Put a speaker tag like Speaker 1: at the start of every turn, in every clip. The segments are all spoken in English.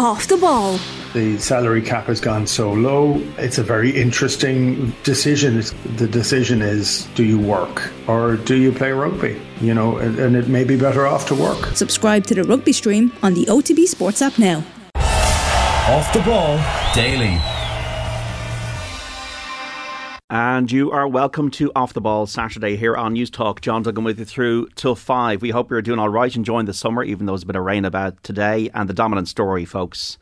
Speaker 1: off the ball.
Speaker 2: The salary cap has gone so low. It's a very interesting decision. The decision is do you work or do you play rugby? You know, and it may be better off to work.
Speaker 1: Subscribe to the rugby stream on the OTB Sports app now.
Speaker 3: Off the ball daily.
Speaker 4: And you are welcome to Off the Ball Saturday here on News Talk. John Duggan with you through till five. We hope you're doing all right, enjoying the summer, even though there's a bit of rain about today. And the dominant story, folks.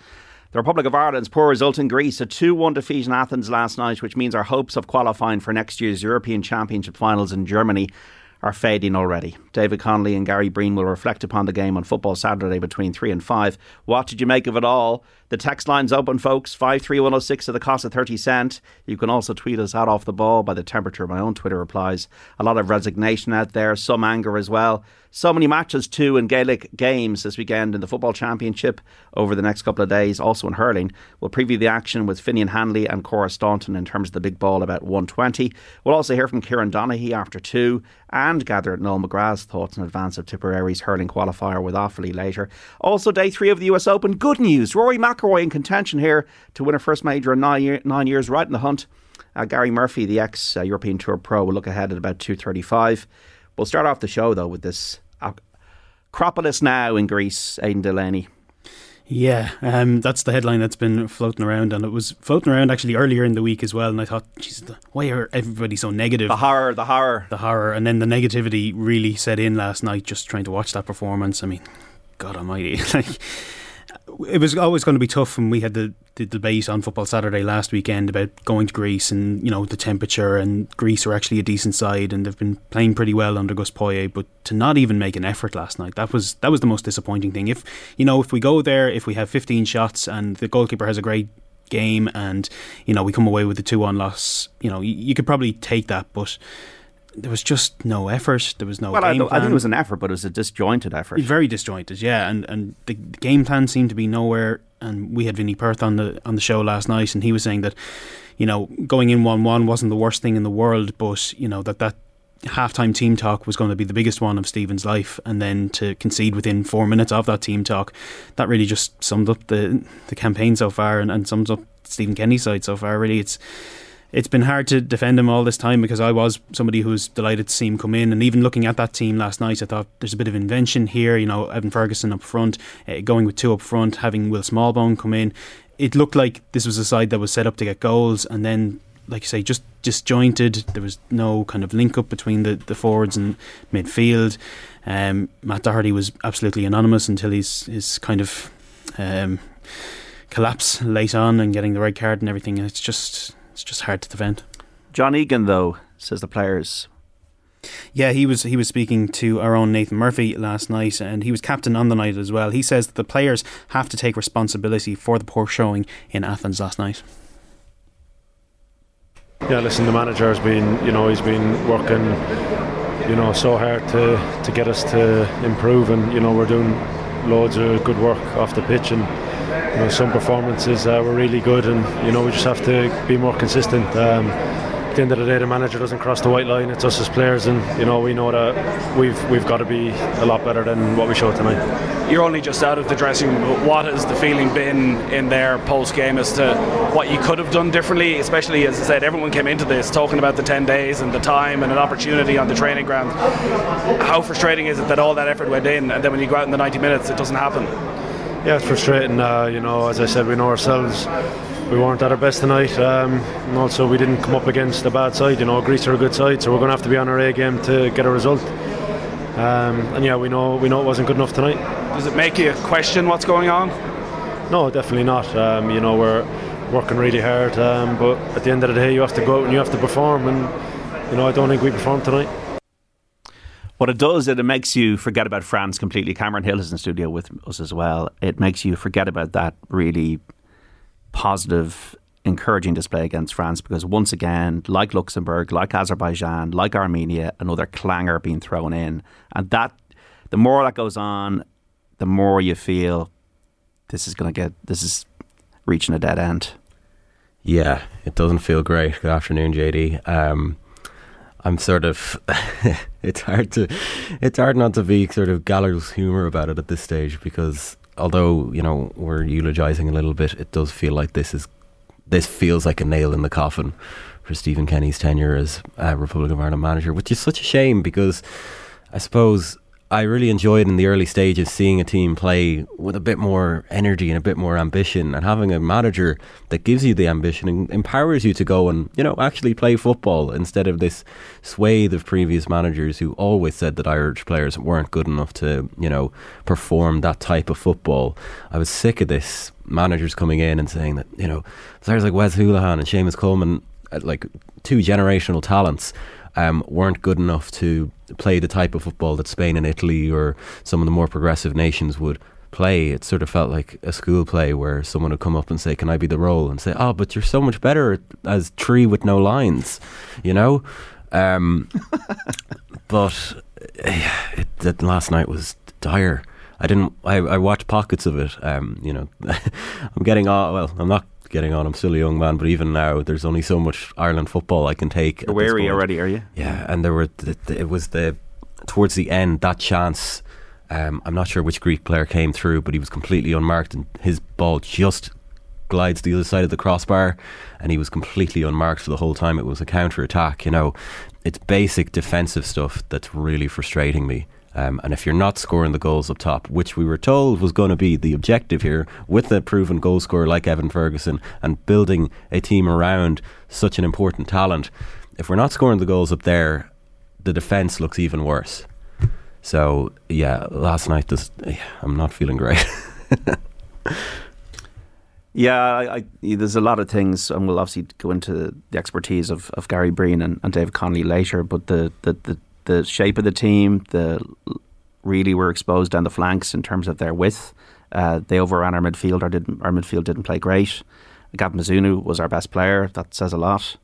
Speaker 4: The Republic of Ireland's poor result in Greece, a 2 1 defeat in Athens last night, which means our hopes of qualifying for next year's European Championship finals in Germany are fading already. David Connolly and Gary Breen will reflect upon the game on Football Saturday between 3 and 5. What did you make of it all? The text line's open, folks. 53106 at the cost of 30 cent. You can also tweet us out off the ball by the temperature of my own Twitter replies. A lot of resignation out there, some anger as well. So many matches too in Gaelic games this weekend in the Football Championship over the next couple of days, also in hurling. We'll preview the action with Finian Hanley and Cora Staunton in terms of the big ball about 120. We'll also hear from Kieran Donaghy after two and gather at Noel McGrath's thoughts in advance of Tipperary's hurling qualifier with Offaly later. Also, day three of the US Open. Good news. Rory McIlroy in contention here to win a first major in nine, year, nine years, right in the hunt. Uh, Gary Murphy, the ex uh, European Tour pro, will look ahead at about 2.35. We'll start off the show, though, with this Acropolis now in Greece, Aidan Delaney.
Speaker 5: Yeah, um, that's the headline that's been floating around, and it was floating around actually earlier in the week as well. And I thought, Jesus, why are everybody so negative?
Speaker 4: The horror, the horror,
Speaker 5: the horror, and then the negativity really set in last night. Just trying to watch that performance. I mean, God Almighty, like it was always going to be tough when we had the, the debate on Football Saturday last weekend about going to Greece and you know the temperature and Greece are actually a decent side and they've been playing pretty well under Gus Poyet, but to not even make an effort last night that was that was the most disappointing thing. If you know if we go there, if we have 15 shots and the goalkeeper has a great game and you know we come away with a two-one loss, you know you, you could probably take that, but there was just no effort. There was no.
Speaker 4: Well, I,
Speaker 5: I,
Speaker 4: think it was an effort, but it was a disjointed effort.
Speaker 5: Very disjointed, yeah. And and the, the game plan seemed to be nowhere. And we had Vinny Perth on the on the show last night, and he was saying that, you know, going in one one wasn't the worst thing in the world, but you know that that halftime team talk was going to be the biggest one of Stephen's life, and then to concede within four minutes of that team talk, that really just summed up the the campaign so far, and, and sums up Stephen Kenny's side so far. Really, it's it's been hard to defend him all this time because I was somebody who was delighted to see him come in. And even looking at that team last night, I thought there's a bit of invention here. You know, Evan Ferguson up front, uh, going with two up front, having Will Smallbone come in. It looked like this was a side that was set up to get goals, and then, like you say, just disjointed. There was no kind of link up between the, the forwards and midfield. Um, Matt Doherty was absolutely anonymous until he's his kind of um, collapse late on and getting the red card and everything. And it's just it's just hard to defend.
Speaker 4: John Egan, though, says the players.
Speaker 5: Yeah, he was he was speaking to our own Nathan Murphy last night, and he was captain on the night as well. He says that the players have to take responsibility for the poor showing in Athens last night.
Speaker 6: Yeah, listen, the manager has been, you know, he's been working, you know, so hard to to get us to improve, and you know, we're doing loads of good work off the pitch, and you know, some performances uh, were really good, and you know we just have to be more consistent. Um, at the end of the day, the manager doesn't cross the white line. It's us as players, and you know we know that we've we've got to be a lot better than what we showed tonight.
Speaker 7: You're only just out of the dressing room. What has the feeling been in there post game as to what you could have done differently? Especially as I said, everyone came into this talking about the 10 days and the time and an opportunity on the training ground. How frustrating is it that all that effort went in, and then when you go out in the 90 minutes, it doesn't happen?
Speaker 6: Yeah, it's frustrating. Uh, you know, as I said, we know ourselves. We weren't at our best tonight, um, and also we didn't come up against a bad side. You know, Greece are a good side, so we're going to have to be on our A game to get a result. Um, and yeah, we know we know it wasn't good enough tonight.
Speaker 7: Does it make you question what's going on?
Speaker 6: No, definitely not. Um, you know, we're working really hard, um, but at the end of the day, you have to go out and you have to perform. And you know, I don't think we performed tonight.
Speaker 4: What it does is it makes you forget about France completely. Cameron Hill is in studio with us as well. It makes you forget about that really positive, encouraging display against France because once again, like Luxembourg, like Azerbaijan, like Armenia, another clangor being thrown in. And that, the more that goes on, the more you feel this is going to get, this is reaching a dead end.
Speaker 8: Yeah, it doesn't feel great. Good afternoon, JD. Um, I'm sort of it's hard to it's hard not to be sort of gallows humor about it at this stage because although you know we're eulogizing a little bit, it does feel like this is this feels like a nail in the coffin for Stephen Kenny's tenure as uh, Republic of Ireland manager, which is such a shame because I suppose I really enjoyed in the early stages seeing a team play with a bit more energy and a bit more ambition and having a manager that gives you the ambition and empowers you to go and, you know, actually play football instead of this swathe of previous managers who always said that Irish players weren't good enough to, you know, perform that type of football. I was sick of this managers coming in and saying that, you know, players like Wes Hoolahan and Seamus Coleman, uh, like two generational talents, um, weren't good enough to play the type of football that Spain and Italy or some of the more progressive nations would play. It sort of felt like a school play where someone would come up and say, "Can I be the role?" and say, "Oh, but you're so much better as tree with no lines," you know. Um, but it, that last night was dire. I didn't. I, I watched pockets of it. Um, you know, I'm getting on. Well, I'm not getting on. I'm still a young man, but even now, there's only so much Ireland football I can take.
Speaker 4: You're weary already, are you?
Speaker 8: Yeah, and there were the, the, it was the towards the end that chance. Um, I'm not sure which Greek player came through, but he was completely unmarked, and his ball just glides the other side of the crossbar, and he was completely unmarked for the whole time. It was a counter attack. You know, it's basic defensive stuff that's really frustrating me. Um, and if you're not scoring the goals up top, which we were told was going to be the objective here, with a proven goal scorer like Evan Ferguson and building a team around such an important talent, if we're not scoring the goals up there, the defence looks even worse. So yeah, last night this, I'm not feeling great.
Speaker 4: yeah, I, I, there's a lot of things, and we'll obviously go into the expertise of, of Gary Breen and, and Dave Connolly later. But the, the, the the shape of the team, the really were exposed down the flanks in terms of their width. Uh, they overran our midfield. Our, didn't, our midfield didn't play great. Gavin Bazunu was our best player. That says a lot.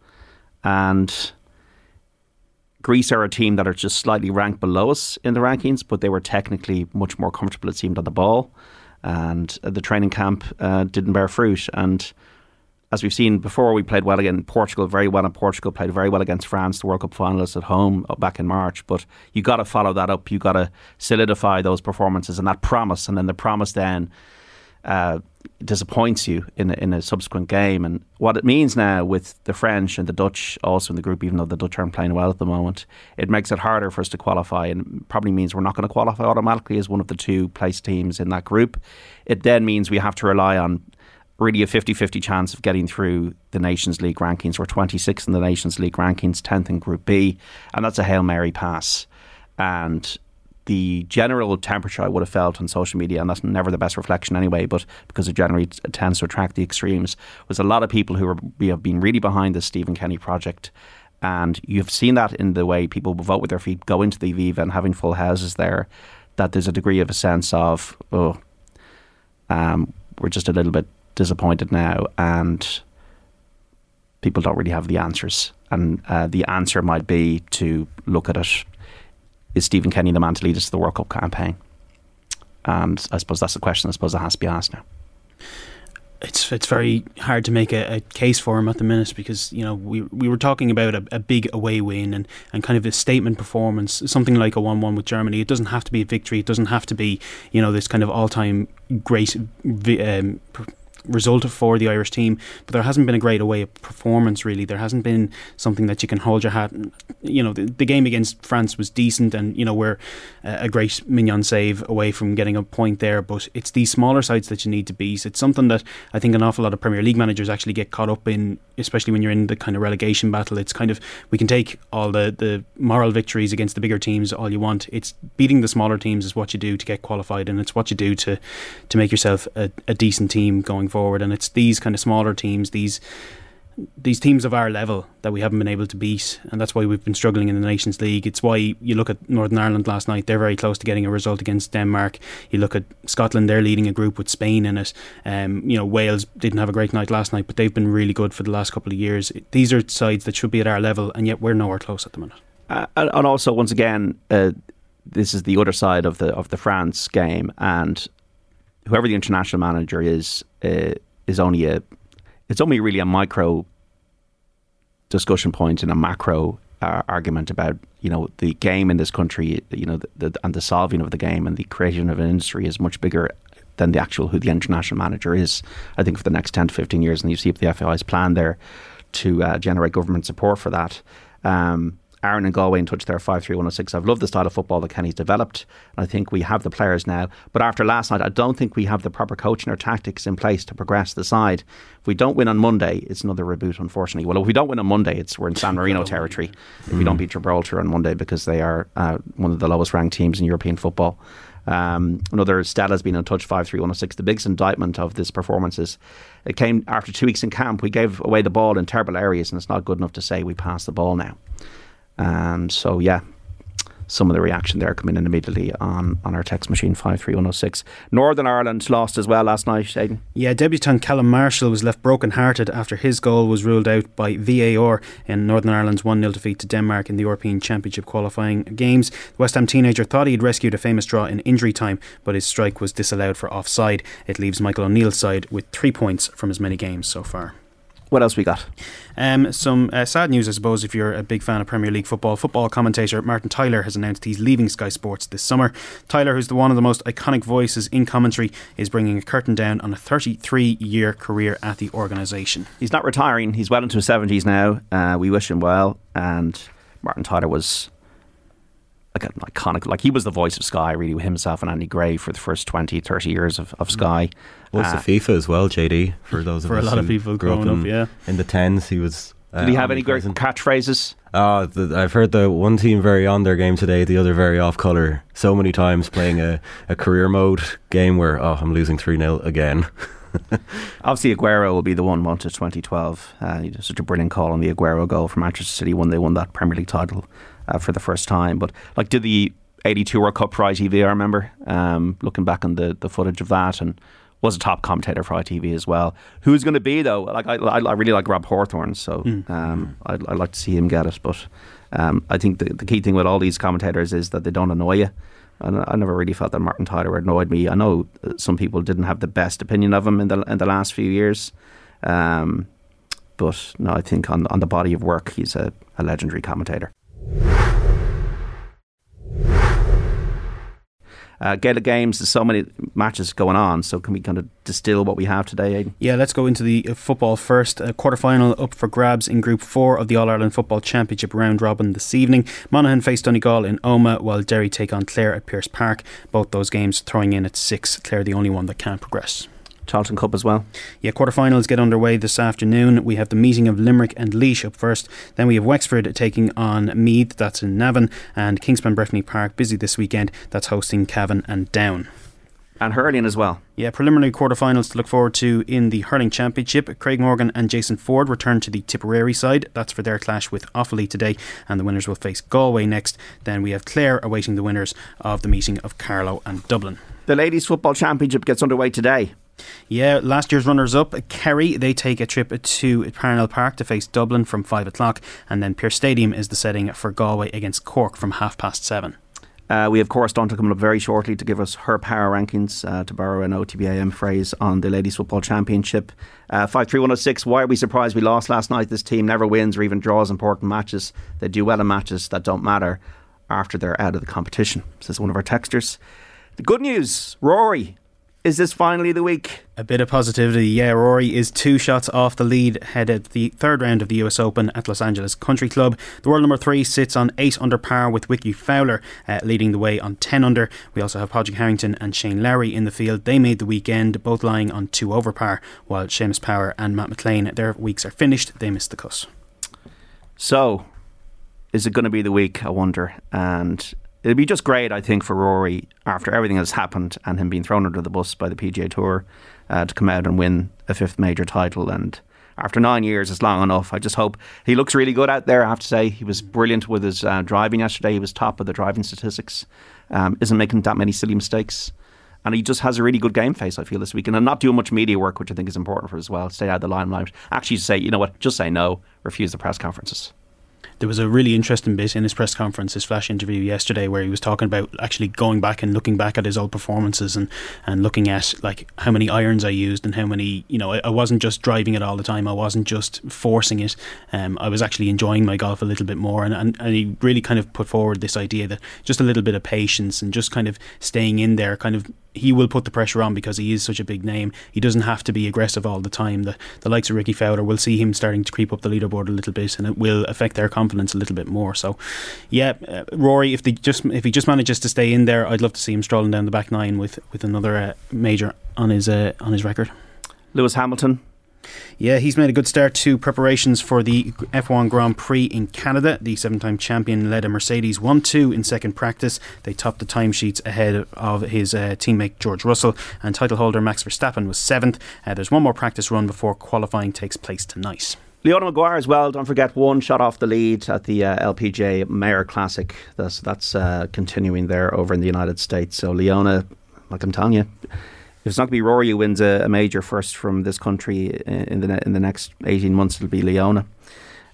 Speaker 4: And Greece are a team that are just slightly ranked below us in the rankings, but they were technically much more comfortable, it seemed, on the ball. And the training camp uh, didn't bear fruit. And as we've seen before, we played well against Portugal, very well in Portugal, played very well against France, the World Cup finalists at home uh, back in March. But you got to follow that up. You got to solidify those performances and that promise, and then the promise then uh, disappoints you in a, in a subsequent game. And what it means now with the French and the Dutch also in the group, even though the Dutch aren't playing well at the moment, it makes it harder for us to qualify, and probably means we're not going to qualify automatically as one of the two place teams in that group. It then means we have to rely on really a 50 50 chance of getting through the Nations League rankings. We're 26th in the Nations League rankings, 10th in Group B, and that's a Hail Mary pass. And the general temperature I would have felt on social media, and that's never the best reflection anyway, but because it generally tends to attract the extremes, was a lot of people who are, have been really behind the Stephen Kenny project. And you've seen that in the way people vote with their feet, go into the Aviva and having full houses there, that there's a degree of a sense of, oh, um, we're just a little bit disappointed now, and people don't really have the answers. And uh, the answer might be to look at it: is Stephen Kenny the man to lead us to the World Cup campaign? And I suppose that's the question. I suppose that has to be asked now
Speaker 5: it's it's very hard to make a, a, case for him at the minute because you know we we were talking about a, a, big away win and, and kind of a statement performance, something like a one one with Germany. It doesn't have to be a victory. It doesn't have to be you know this kind of all time great um, result for the Irish team, but there hasn't been a great away performance really. There hasn't been something that you can hold your hat. You know, the, the game against France was decent, and you know we're a great Maignan save away from getting a point there. But it's these smaller sides that you need to beat. It's something that I think an awful lot of Premier League managers actually get caught up in, especially when you're in the kind of relegation battle. It's kind of we can take all the the moral victories against the bigger teams all you want. It's beating the smaller teams is what you do to get qualified, and it's what you do to to make yourself a, a decent team going forward. And it's these kind of smaller teams, these these teams of our level that we haven't been able to beat, and that's why we've been struggling in the Nations League. It's why you look at Northern Ireland last night; they're very close to getting a result against Denmark. You look at Scotland; they're leading a group with Spain in it. Um, you know, Wales didn't have a great night last night, but they've been really good for the last couple of years. These are sides that should be at our level, and yet we're nowhere close at the minute.
Speaker 4: Uh, and also, once again, uh, this is the other side of the of the France game, and whoever the international manager is. Uh, is only a it's only really a micro discussion point in a macro uh, argument about you know the game in this country you know the, the, and the solving of the game and the creation of an industry is much bigger than the actual who the international manager is. I think for the next ten to fifteen years, and you see if the FAI's plan there to uh, generate government support for that. Um, Aaron and Galway in touch there, 53106. I've loved the style of football that Kenny's developed. And I think we have the players now. But after last night, I don't think we have the proper coaching or tactics in place to progress the side. If we don't win on Monday, it's another reboot, unfortunately. Well, if we don't win on Monday, it's we're in San Marino territory. If we don't beat Gibraltar on Monday because they are uh, one of the lowest ranked teams in European football. Um, another Stella's been in touch 53106. The biggest indictment of this performance is it came after two weeks in camp. We gave away the ball in terrible areas, and it's not good enough to say we passed the ball now. And so, yeah, some of the reaction there coming in immediately on, on our text machine 53106. Northern Ireland lost as well last night, Aidan.
Speaker 5: Yeah, debutant Callum Marshall was left broken-hearted after his goal was ruled out by VAR in Northern Ireland's 1-0 defeat to Denmark in the European Championship qualifying games. The West Ham teenager thought he'd rescued a famous draw in injury time, but his strike was disallowed for offside. It leaves Michael O'Neill's side with three points from as many games so far.
Speaker 4: What else we got?
Speaker 5: Um, some uh, sad news, I suppose, if you're a big fan of Premier League football. Football commentator Martin Tyler has announced he's leaving Sky Sports this summer. Tyler, who's the one of the most iconic voices in commentary, is bringing a curtain down on a 33 year career at the organisation.
Speaker 4: He's not retiring. He's well into his 70s now. Uh, we wish him well. And Martin Tyler was like an iconic, like he was the voice of Sky, really, with himself and Andy Gray for the first 20, 30 years of, of Sky.
Speaker 8: Was
Speaker 4: Uh,
Speaker 8: the FIFA as well, JD? For those of
Speaker 5: For a
Speaker 8: us
Speaker 5: lot of
Speaker 8: who
Speaker 5: people
Speaker 8: grew
Speaker 5: growing up,
Speaker 8: in,
Speaker 5: yeah.
Speaker 8: in the tens, he was. Uh,
Speaker 4: Did he have any great
Speaker 8: omnipresent.
Speaker 4: catchphrases?
Speaker 8: Oh, the, I've heard the one team very on their game today, the other very off colour. So many times playing a, a career mode game where, oh, I'm losing 3 0 again.
Speaker 4: Obviously, Aguero will be the one won to 2012. Uh, such a brilliant call on the Aguero goal for Manchester City when they won that Premier League title uh, for the first time. But like, did the 82 World Cup for ITV, I remember um, looking back on the, the footage of that and was a top commentator for ITV as well. Who's going to be though? Like I, I, I really like Rob Hawthorne, so um, I'd, I'd like to see him get it. But um, I think the, the key thing with all these commentators is that they don't annoy you. And I never really felt that Martin Tyler annoyed me. I know uh, some people didn't have the best opinion of him in the in the last few years, um, but no, I think on on the body of work, he's a, a legendary commentator. Uh, Gaelic games, there's so many matches going on. So can we kind of distill what we have today, Aidan?
Speaker 5: Yeah, let's go into the uh, football first. A quarter final up for grabs in Group 4 of the All Ireland Football Championship round robin this evening. Monaghan face Donegal in Omagh, while Derry take on Clare at Pearse Park. Both those games throwing in at 6. Clare, the only one that can't progress.
Speaker 4: Tailteann Cup as well.
Speaker 5: Yeah, quarterfinals get underway this afternoon. We have the meeting of Limerick and Laois up first. Then we have Wexford taking on Meath, that's in Navan, and Kingspan Breffni Park busy this weekend. That's hosting Cavan and Down.
Speaker 4: And hurling as well.
Speaker 5: Yeah, preliminary quarterfinals to look forward to in the hurling championship. Craig Morgan and Jason Forde return to the Tipperary side. That's for their clash with Offaly today, and the winners will face Galway next. Then we have Clare awaiting the winners of the meeting of Carlow and Dublin.
Speaker 4: The Ladies Football Championship gets underway today.
Speaker 5: Yeah, last year's runners up, Kerry, they take a trip to Parnell Park to face Dublin from 5 o'clock, and then Pearse Stadium is the setting for Galway against Cork from half past 7.
Speaker 4: Uh, we have Cora Staunton coming up very shortly to give us her power rankings, uh, to borrow an OTBAM phrase, on the Ladies Football Championship. Uh, 53106, why are we surprised we lost last night? This team never wins or even draws important matches. They do well in matches that don't matter after they're out of the competition, says one of our texters. The good news, Rory, is this finally the week?
Speaker 5: A bit of positivity, yeah. Rory is two shots off the lead, headed the third round of the US Open at Los Angeles Country Club. The world number three sits on eight under par with Rickie Fowler uh, leading the way on 10 under. We also have Padraig Harrington and Shane Lowry in the field. They made the weekend, both lying on two over par, while Seamus Power and Matt McClean, their weeks are finished. They missed the cut.
Speaker 4: So, is it going to be the week? I wonder. And it'd be just great, I think, for Rory after everything that's happened and him being thrown under the bus by the PGA Tour uh, to come out and win a fifth major title. And after nine years, it's long enough. I just hope he looks really good out there. I have to say, he was brilliant with his uh, driving yesterday. He was top of the driving statistics. Um, isn't making that many silly mistakes. And he just has a really good game face, I feel, this weekend. And not doing much media work, which I think is important for as well. Stay out of the limelight. Actually, say, you know what, just say no, refuse the press conferences.
Speaker 5: There was a really interesting bit in his press conference, his flash interview yesterday, where he was talking about actually going back and looking back at his old performances and, and looking at like how many irons I used and how many, you know, I, I wasn't just driving it all the time. I wasn't just forcing it. Um, I was actually enjoying my golf a little bit more. And, and, and he really kind of put forward this idea that just a little bit of patience and just kind of staying in there, kind of he will put the pressure on because he is such a big name. He doesn't have to be aggressive all the time. The the likes of Rickie Fowler will see him starting to creep up the leaderboard a little bit, and it will affect their confidence a little bit more. So, yeah, uh, Rory, if they just if he just manages to stay in there, I'd love to see him strolling down the back nine with with another uh, major on his uh, on his record.
Speaker 4: Lewis Hamilton,
Speaker 5: yeah, he's made a good start to preparations for the F1 Grand Prix in Canada. The seven time champion led a Mercedes 1 2 in second practice. They topped the timesheets ahead of his uh, teammate George Russell, and title holder Max Verstappen was seventh. Uh, there's one more practice run before qualifying takes place tonight.
Speaker 4: Leona Maguire as well. Don't forget one shot off the lead at the uh, LPGA Meijer Classic. That's that's uh, continuing there over in the United States. So Leona, like I'm telling you, if it's not going to be Rory who wins a, a, major first from this country in the in the next 18 months, it'll be Leona.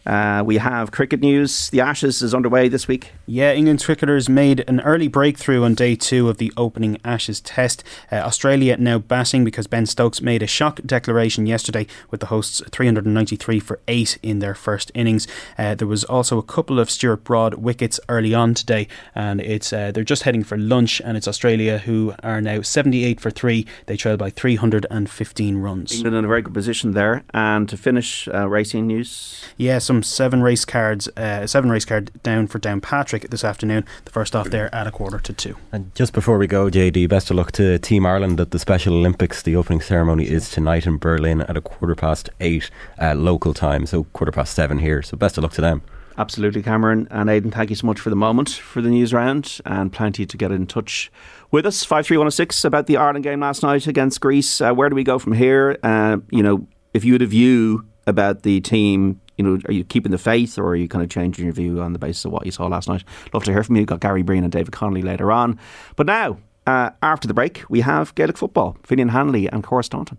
Speaker 4: Uh, we have cricket news. The Ashes is underway this week.
Speaker 5: Yeah, England's cricketers made an early breakthrough on day two of the opening Ashes test. Uh, Australia now batting because Ben Stokes made a shock declaration yesterday with the hosts 393 for 8 in their first innings. Uh, there was also a couple of Stuart Broad wickets early on today, and it's uh, they're just heading for lunch, and it's Australia who are now 78 for 3. They trail by 315 runs.
Speaker 4: England in a very good position there. And to finish, uh, racing news.
Speaker 5: Yes some seven race cards, uh, seven race card down for Downpatrick this afternoon. The first off there at a quarter to two.
Speaker 8: And just before we go, JD, best of luck to Team Ireland at the Special Olympics. The opening ceremony is tonight in Berlin at a quarter past eight uh, local time, so quarter past seven here. So best of luck to them.
Speaker 4: Absolutely, Cameron and Aidan. Thank you so much for the moment for the news round and plenty to get in touch with us. Five three one six about the Ireland game last night against Greece. Uh, where do we go from here? Uh, you know, if you had a view about the team you know, are you keeping the faith or are you kind of changing your view on the basis of what you saw last night? Love to hear from you. Got Gary Breen and David Connolly later on. But now, uh, after the break, we have Gaelic football, Finian Hanley and Cora Staunton.